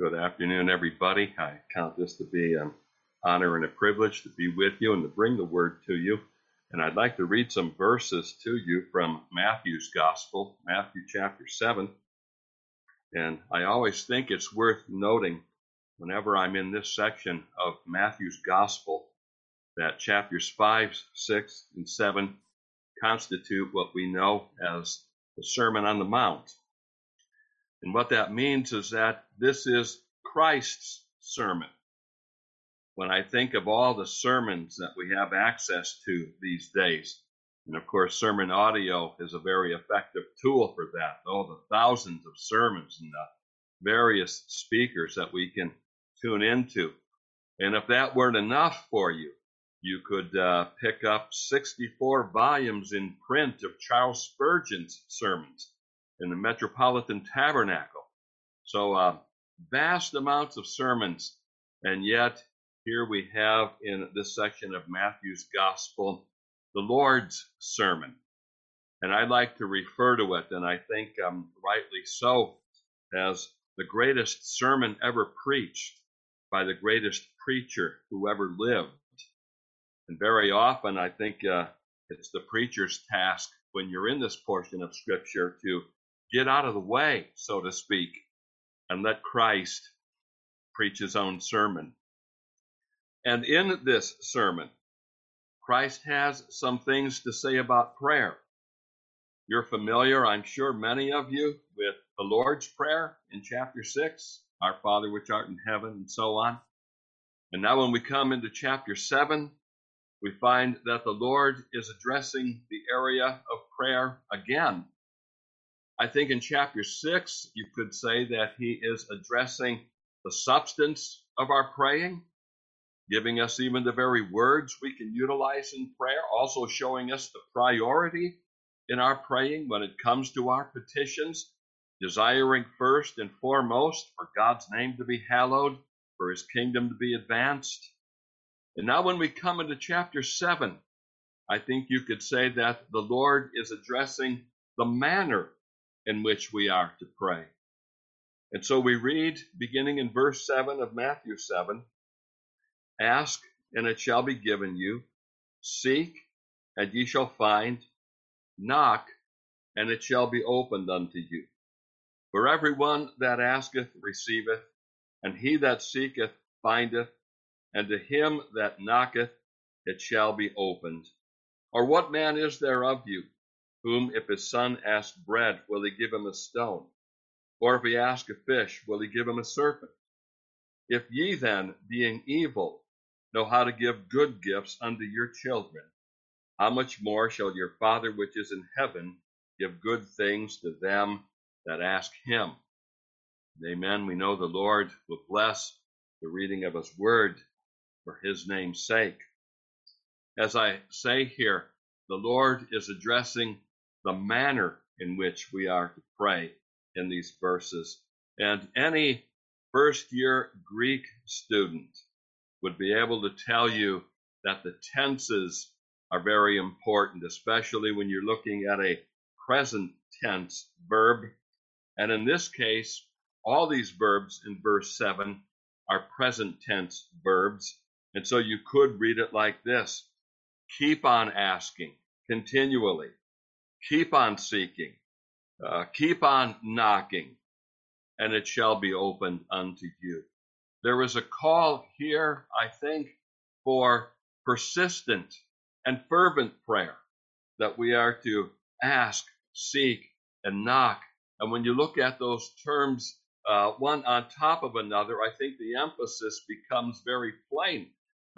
Good afternoon, everybody. I count this to be an honor and a privilege to be with you and to bring the word to you. And I'd like to read some verses to you from Matthew's Gospel, Matthew chapter 7. And I always think it's worth noting whenever I'm in this section of Matthew's Gospel that chapters 5, 6, and 7 constitute what we know as the Sermon on the Mount. And what that means is that this is Christ's sermon. When I think of all the sermons that we have access to these days, and of course, SermonAudio is a very effective tool for that. All the thousands of sermons and the various speakers that we can tune into. And if that weren't enough for you, you could uh, pick up 64 volumes in print of Charles Spurgeon's sermons in the Metropolitan Tabernacle. So, uh, vast amounts of sermons, and yet here we have in this section of Matthew's Gospel the Lord's Sermon. And I like to refer to it, and I think um, rightly so, as the greatest sermon ever preached by the greatest preacher who ever lived. And very often, I think uh, it's the preacher's task when you're in this portion of Scripture to get out of the way, so to speak, and let Christ preach his own sermon. And in this sermon, Christ has some things to say about prayer. You're familiar, I'm sure, many of you, with the Lord's Prayer in chapter 6, Our Father which art in heaven, and so on. And now, when we come into chapter 7, we find that the Lord is addressing the area of prayer again I think in chapter 6, you could say that he is addressing the substance of our praying, giving us even the very words we can utilize in prayer, also showing us the priority in our praying when it comes to our petitions, desiring first and foremost for God's name to be hallowed, for his kingdom to be advanced. And now, when we come into chapter 7, I think you could say that the Lord is addressing the manner in which we are to pray. And so we read, beginning in verse 7 of Matthew 7 Ask, and it shall be given you. Seek, and ye shall find. Knock, and it shall be opened unto you. For everyone that asketh receiveth, and he that seeketh findeth, and to him that knocketh it shall be opened. Or what man is there of you? Whom if his son ask bread, will he give him a stone? Or if he ask a fish, will he give him a serpent? If ye then, being evil, know how to give good gifts unto your children, how much more shall your Father which is in heaven give good things to them that ask him? Amen. We know the Lord will bless the reading of his word for his name's sake. As I say here, the Lord is addressing the manner in which we are to pray in these verses. And any first year Greek student would be able to tell you that the tenses are very important, especially when you're looking at a present tense verb. And in this case, all these verbs in verse 7 are present tense verbs. And so you could read it like this keep on asking continually keep on seeking, uh, keep on knocking, and it shall be opened unto you. There is a call here, I think, for persistent and fervent prayer that we are to ask, seek, and knock. And when you look at those terms, uh, one on top of another, I think the emphasis becomes very plain.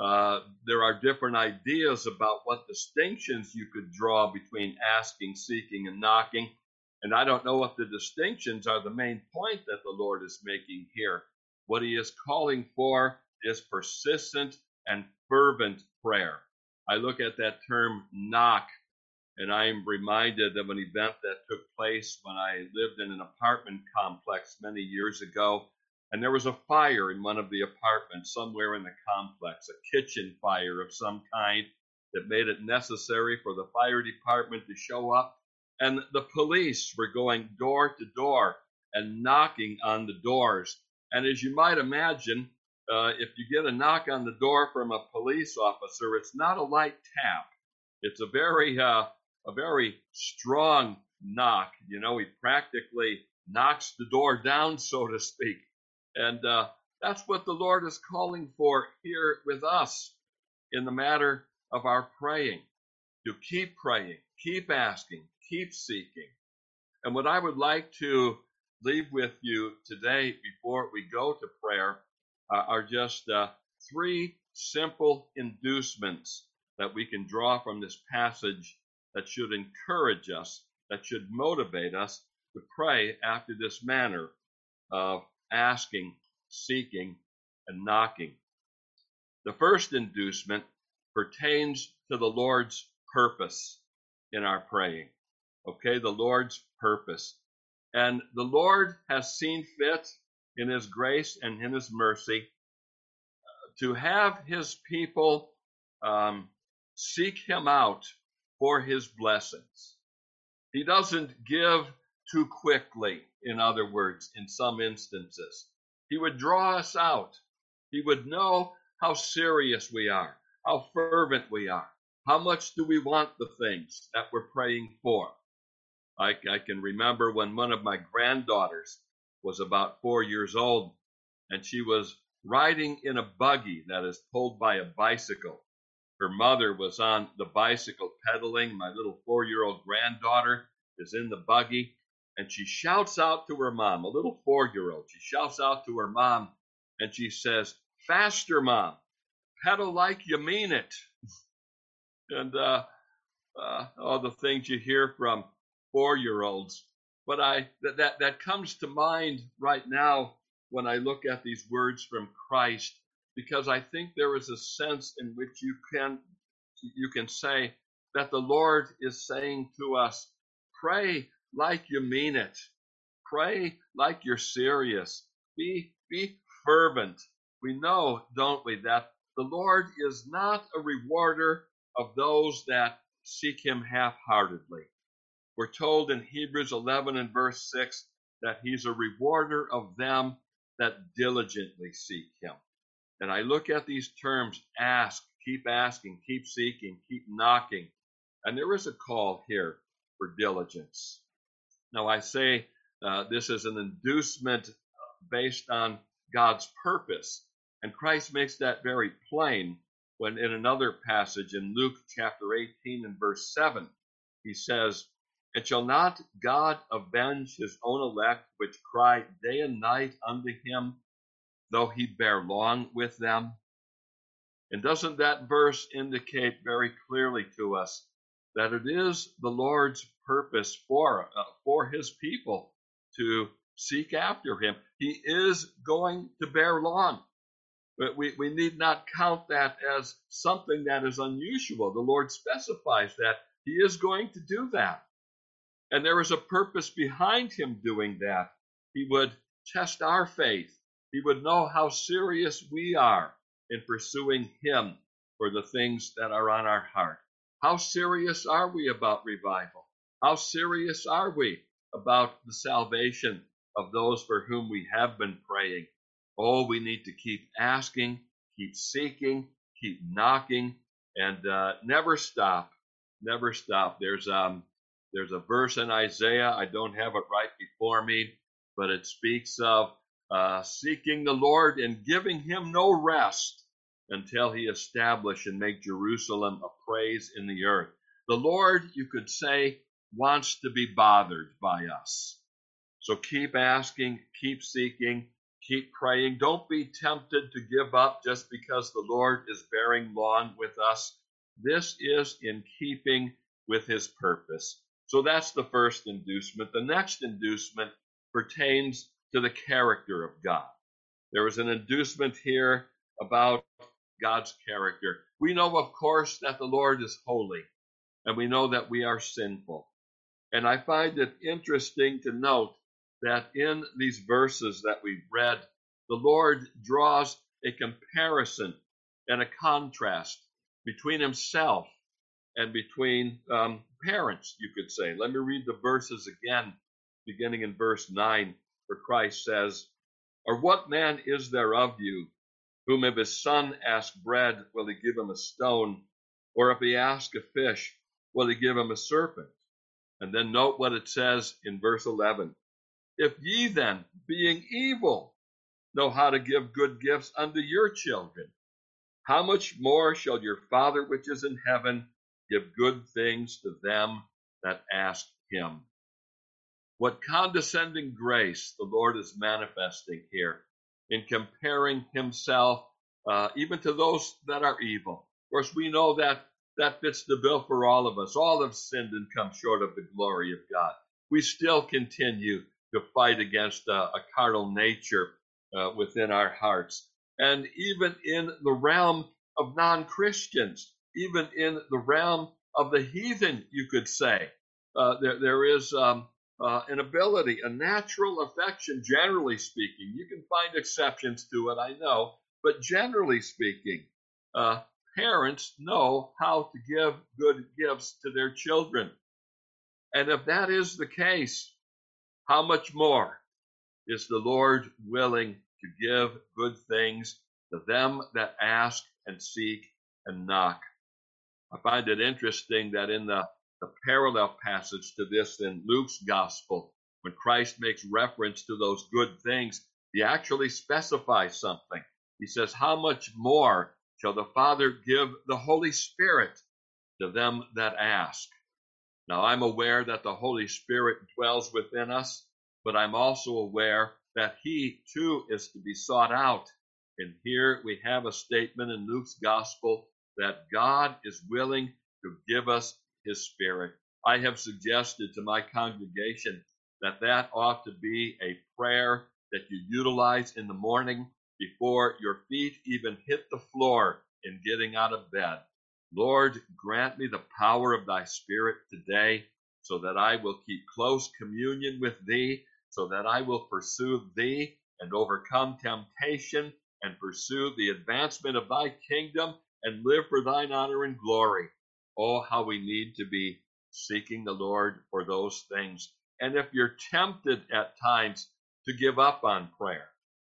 Uh, there are different ideas about what distinctions you could draw between asking, seeking, and knocking. And I don't know what the distinctions are the main point that the Lord is making here. What he is calling for is persistent and fervent prayer. I look at that term knock, and I am reminded of an event that took place when I lived in an apartment complex many years ago and there was a fire in one of the apartments somewhere in the complex, a kitchen fire of some kind that made it necessary for the fire department to show up. And the police were going door to door and knocking on the doors And as you might imagine, uh, if you get a knock on the door from a police officer, it's not a light tap. It's a very, uh, a very strong knock. You know, he practically knocks the door down, so to speak. And uh, that's what the Lord is calling for here with us in the matter of our praying. To keep praying, keep asking, keep seeking. And what I would like to leave with you today before we go to prayer uh, are just uh, three simple inducements that we can draw from this passage that should encourage us, that should motivate us to pray after this manner of asking, seeking, and knocking. The first inducement pertains to the Lord's purpose in our praying. Okay, the Lord's purpose. And the Lord has seen fit in His grace and in His mercy to have His people um, seek Him out for His blessings. He doesn't give too quickly, in other words, in some instances. He would draw us out. He would know how serious we are, how fervent we are, how much do we want the things that we're praying for. I, I can remember when one of my granddaughters was about four years old and she was riding in a buggy that is pulled by a bicycle. Her mother was on the bicycle pedaling. My little four year old granddaughter is in the buggy and she shouts out to her mom, a little four year old. She shouts out to her mom and she says, Faster, mom, pedal like you mean it. and uh, uh, all the things you hear from four year olds. But I that, that that comes to mind right now when I look at these words from Christ, because I think there is a sense in which you can you can say that the Lord is saying to us, pray like you mean it. Pray like you're serious. Be be fervent. We know, don't we, that the Lord is not a rewarder of those that seek him half-heartedly. We're told in Hebrews 11 and verse 6 that he's a rewarder of them that diligently seek him. And I look at these terms ask, keep asking, keep seeking, keep knocking. And there is a call here for diligence. Now, I say uh, this is an inducement based on God's purpose. And Christ makes that very plain when in another passage in Luke chapter 18 and verse 7, he says, and shall not God avenge his own elect, which cry day and night unto him, though he bear long with them? And doesn't that verse indicate very clearly to us that it is the Lord's purpose for, uh, for his people to seek after him? He is going to bear long. But we, we need not count that as something that is unusual. The Lord specifies that he is going to do that. And there is a purpose behind him doing that. He would test our faith. He would know how serious we are in pursuing him for the things that are on our heart. How serious are we about revival? How serious are we about the salvation of those for whom we have been praying? Oh, we need to keep asking, keep seeking, keep knocking, and uh, never stop. Never stop. There's um, there's a verse in Isaiah, I don't have it right before me, but it speaks of uh, seeking the Lord and giving him no rest until he establish and make Jerusalem a praise in the earth. The Lord, you could say, wants to be bothered by us. So keep asking, keep seeking, keep praying. Don't be tempted to give up just because the Lord is bearing long with us. This is in keeping with his purpose. So that's the first inducement. The next inducement pertains to the character of God. There is an inducement here about God's character. We know, of course, that the Lord is holy, and we know that we are sinful. And I find it interesting to note that in these verses that we've read, the Lord draws a comparison and a contrast between himself and between um, parents, you could say. Let me read the verses again, beginning in verse 9, where Christ says, Or what man is there of you, whom if his son ask bread, will he give him a stone? Or if he ask a fish, will he give him a serpent? And then note what it says in verse 11. If ye then, being evil, know how to give good gifts unto your children, how much more shall your Father which is in heaven give good things to them that ask him? What condescending grace the Lord is manifesting here in comparing himself uh, even to those that are evil. Of course, we know that that fits the bill for all of us. All have sinned and come short of the glory of God. We still continue to fight against a, a carnal nature uh, within our hearts. And even in the realm of non Christians, even in the realm of the heathen, you could say, uh, there, there is um, uh, an ability, a natural affection, generally speaking. You can find exceptions to it, I know, but generally speaking, uh, parents know how to give good gifts to their children. And if that is the case, how much more is the Lord willing to give good things to them that ask and seek and knock? I find it interesting that in the, the parallel passage to this in Luke's gospel, when Christ makes reference to those good things, he actually specifies something. He says, How much more shall the Father give the Holy Spirit to them that ask? Now, I'm aware that the Holy Spirit dwells within us, but I'm also aware that He too is to be sought out. And here we have a statement in Luke's Gospel that God is willing to give us His Spirit. I have suggested to my congregation that that ought to be a prayer that you utilize in the morning before your feet even hit the floor in getting out of bed. Lord, grant me the power of thy Spirit today so that I will keep close communion with thee, so that I will pursue thee and overcome temptation and pursue the advancement of thy kingdom and live for thine honor and glory. Oh, how we need to be seeking the Lord for those things. And if you're tempted at times to give up on prayer,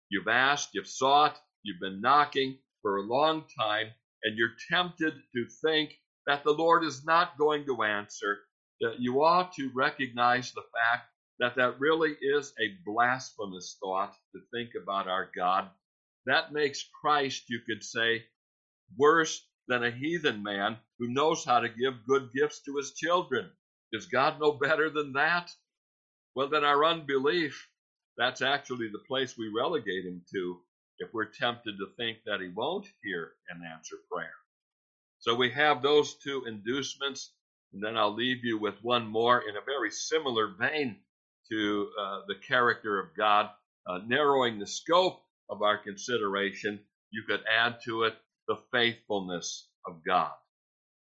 you've asked, you've sought, you've been knocking for a long time, and you're tempted to think that the Lord is not going to answer, that you ought to recognize the fact that that really is a blasphemous thought to think about our God. That makes Christ, you could say, worse than a heathen man who knows how to give good gifts to his children. Is God no better than that? Well, then our unbelief, that's actually the place we relegate him to if we're tempted to think that he won't hear and answer prayer. So we have those two inducements, and then I'll leave you with one more in a very similar vein to uh, the character of God, uh, narrowing the scope of our consideration. You could add to it the faithfulness of God.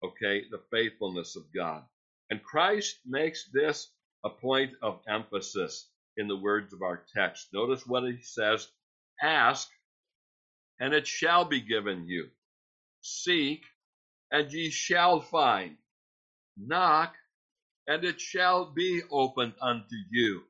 Okay, the faithfulness of God. And Christ makes this a point of emphasis in the words of our text. Notice what he says Ask, and it shall be given you. Seek, and ye shall find. Knock, and it shall be opened unto you.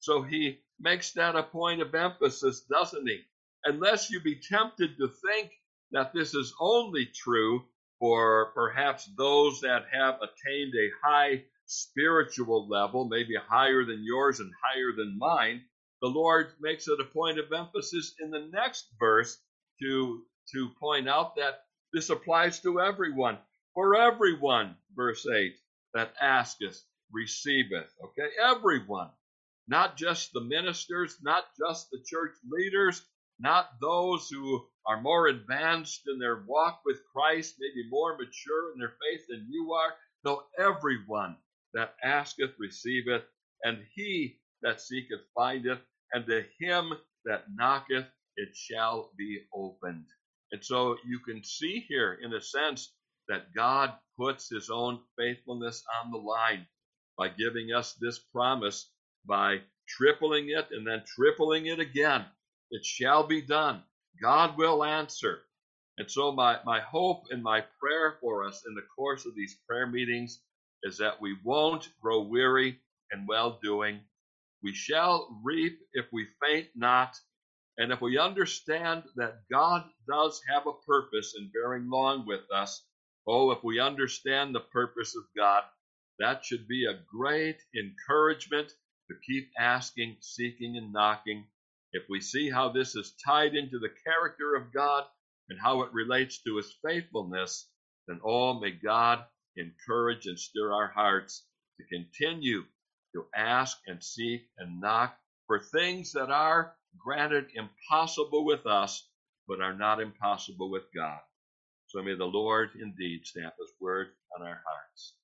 So he makes that a point of emphasis, doesn't he? Unless you be tempted to think that this is only true for perhaps those that have attained a high spiritual level, maybe higher than yours and higher than mine, the Lord makes it a point of emphasis in the next verse to, to point out that this applies to everyone. For everyone, verse 8, that asketh, receiveth. Okay, everyone. Not just the ministers, not just the church leaders, not those who are more advanced in their walk with Christ, maybe more mature in their faith than you are. No, everyone that asketh receiveth, and he that seeketh findeth, and to him that knocketh it shall be opened. And so you can see here, in a sense, that God puts his own faithfulness on the line by giving us this promise, by tripling it and then tripling it again. It shall be done. God will answer. And so, my, my hope and my prayer for us in the course of these prayer meetings is that we won't grow weary in well doing. We shall reap if we faint not. And if we understand that God does have a purpose in bearing long with us, oh, if we understand the purpose of God, that should be a great encouragement to keep asking, seeking, and knocking. If we see how this is tied into the character of God and how it relates to his faithfulness, then oh, may God encourage and stir our hearts to continue to ask and seek and knock for things that are granted impossible with us, but are not impossible with God. So may the Lord indeed stamp his word on our hearts.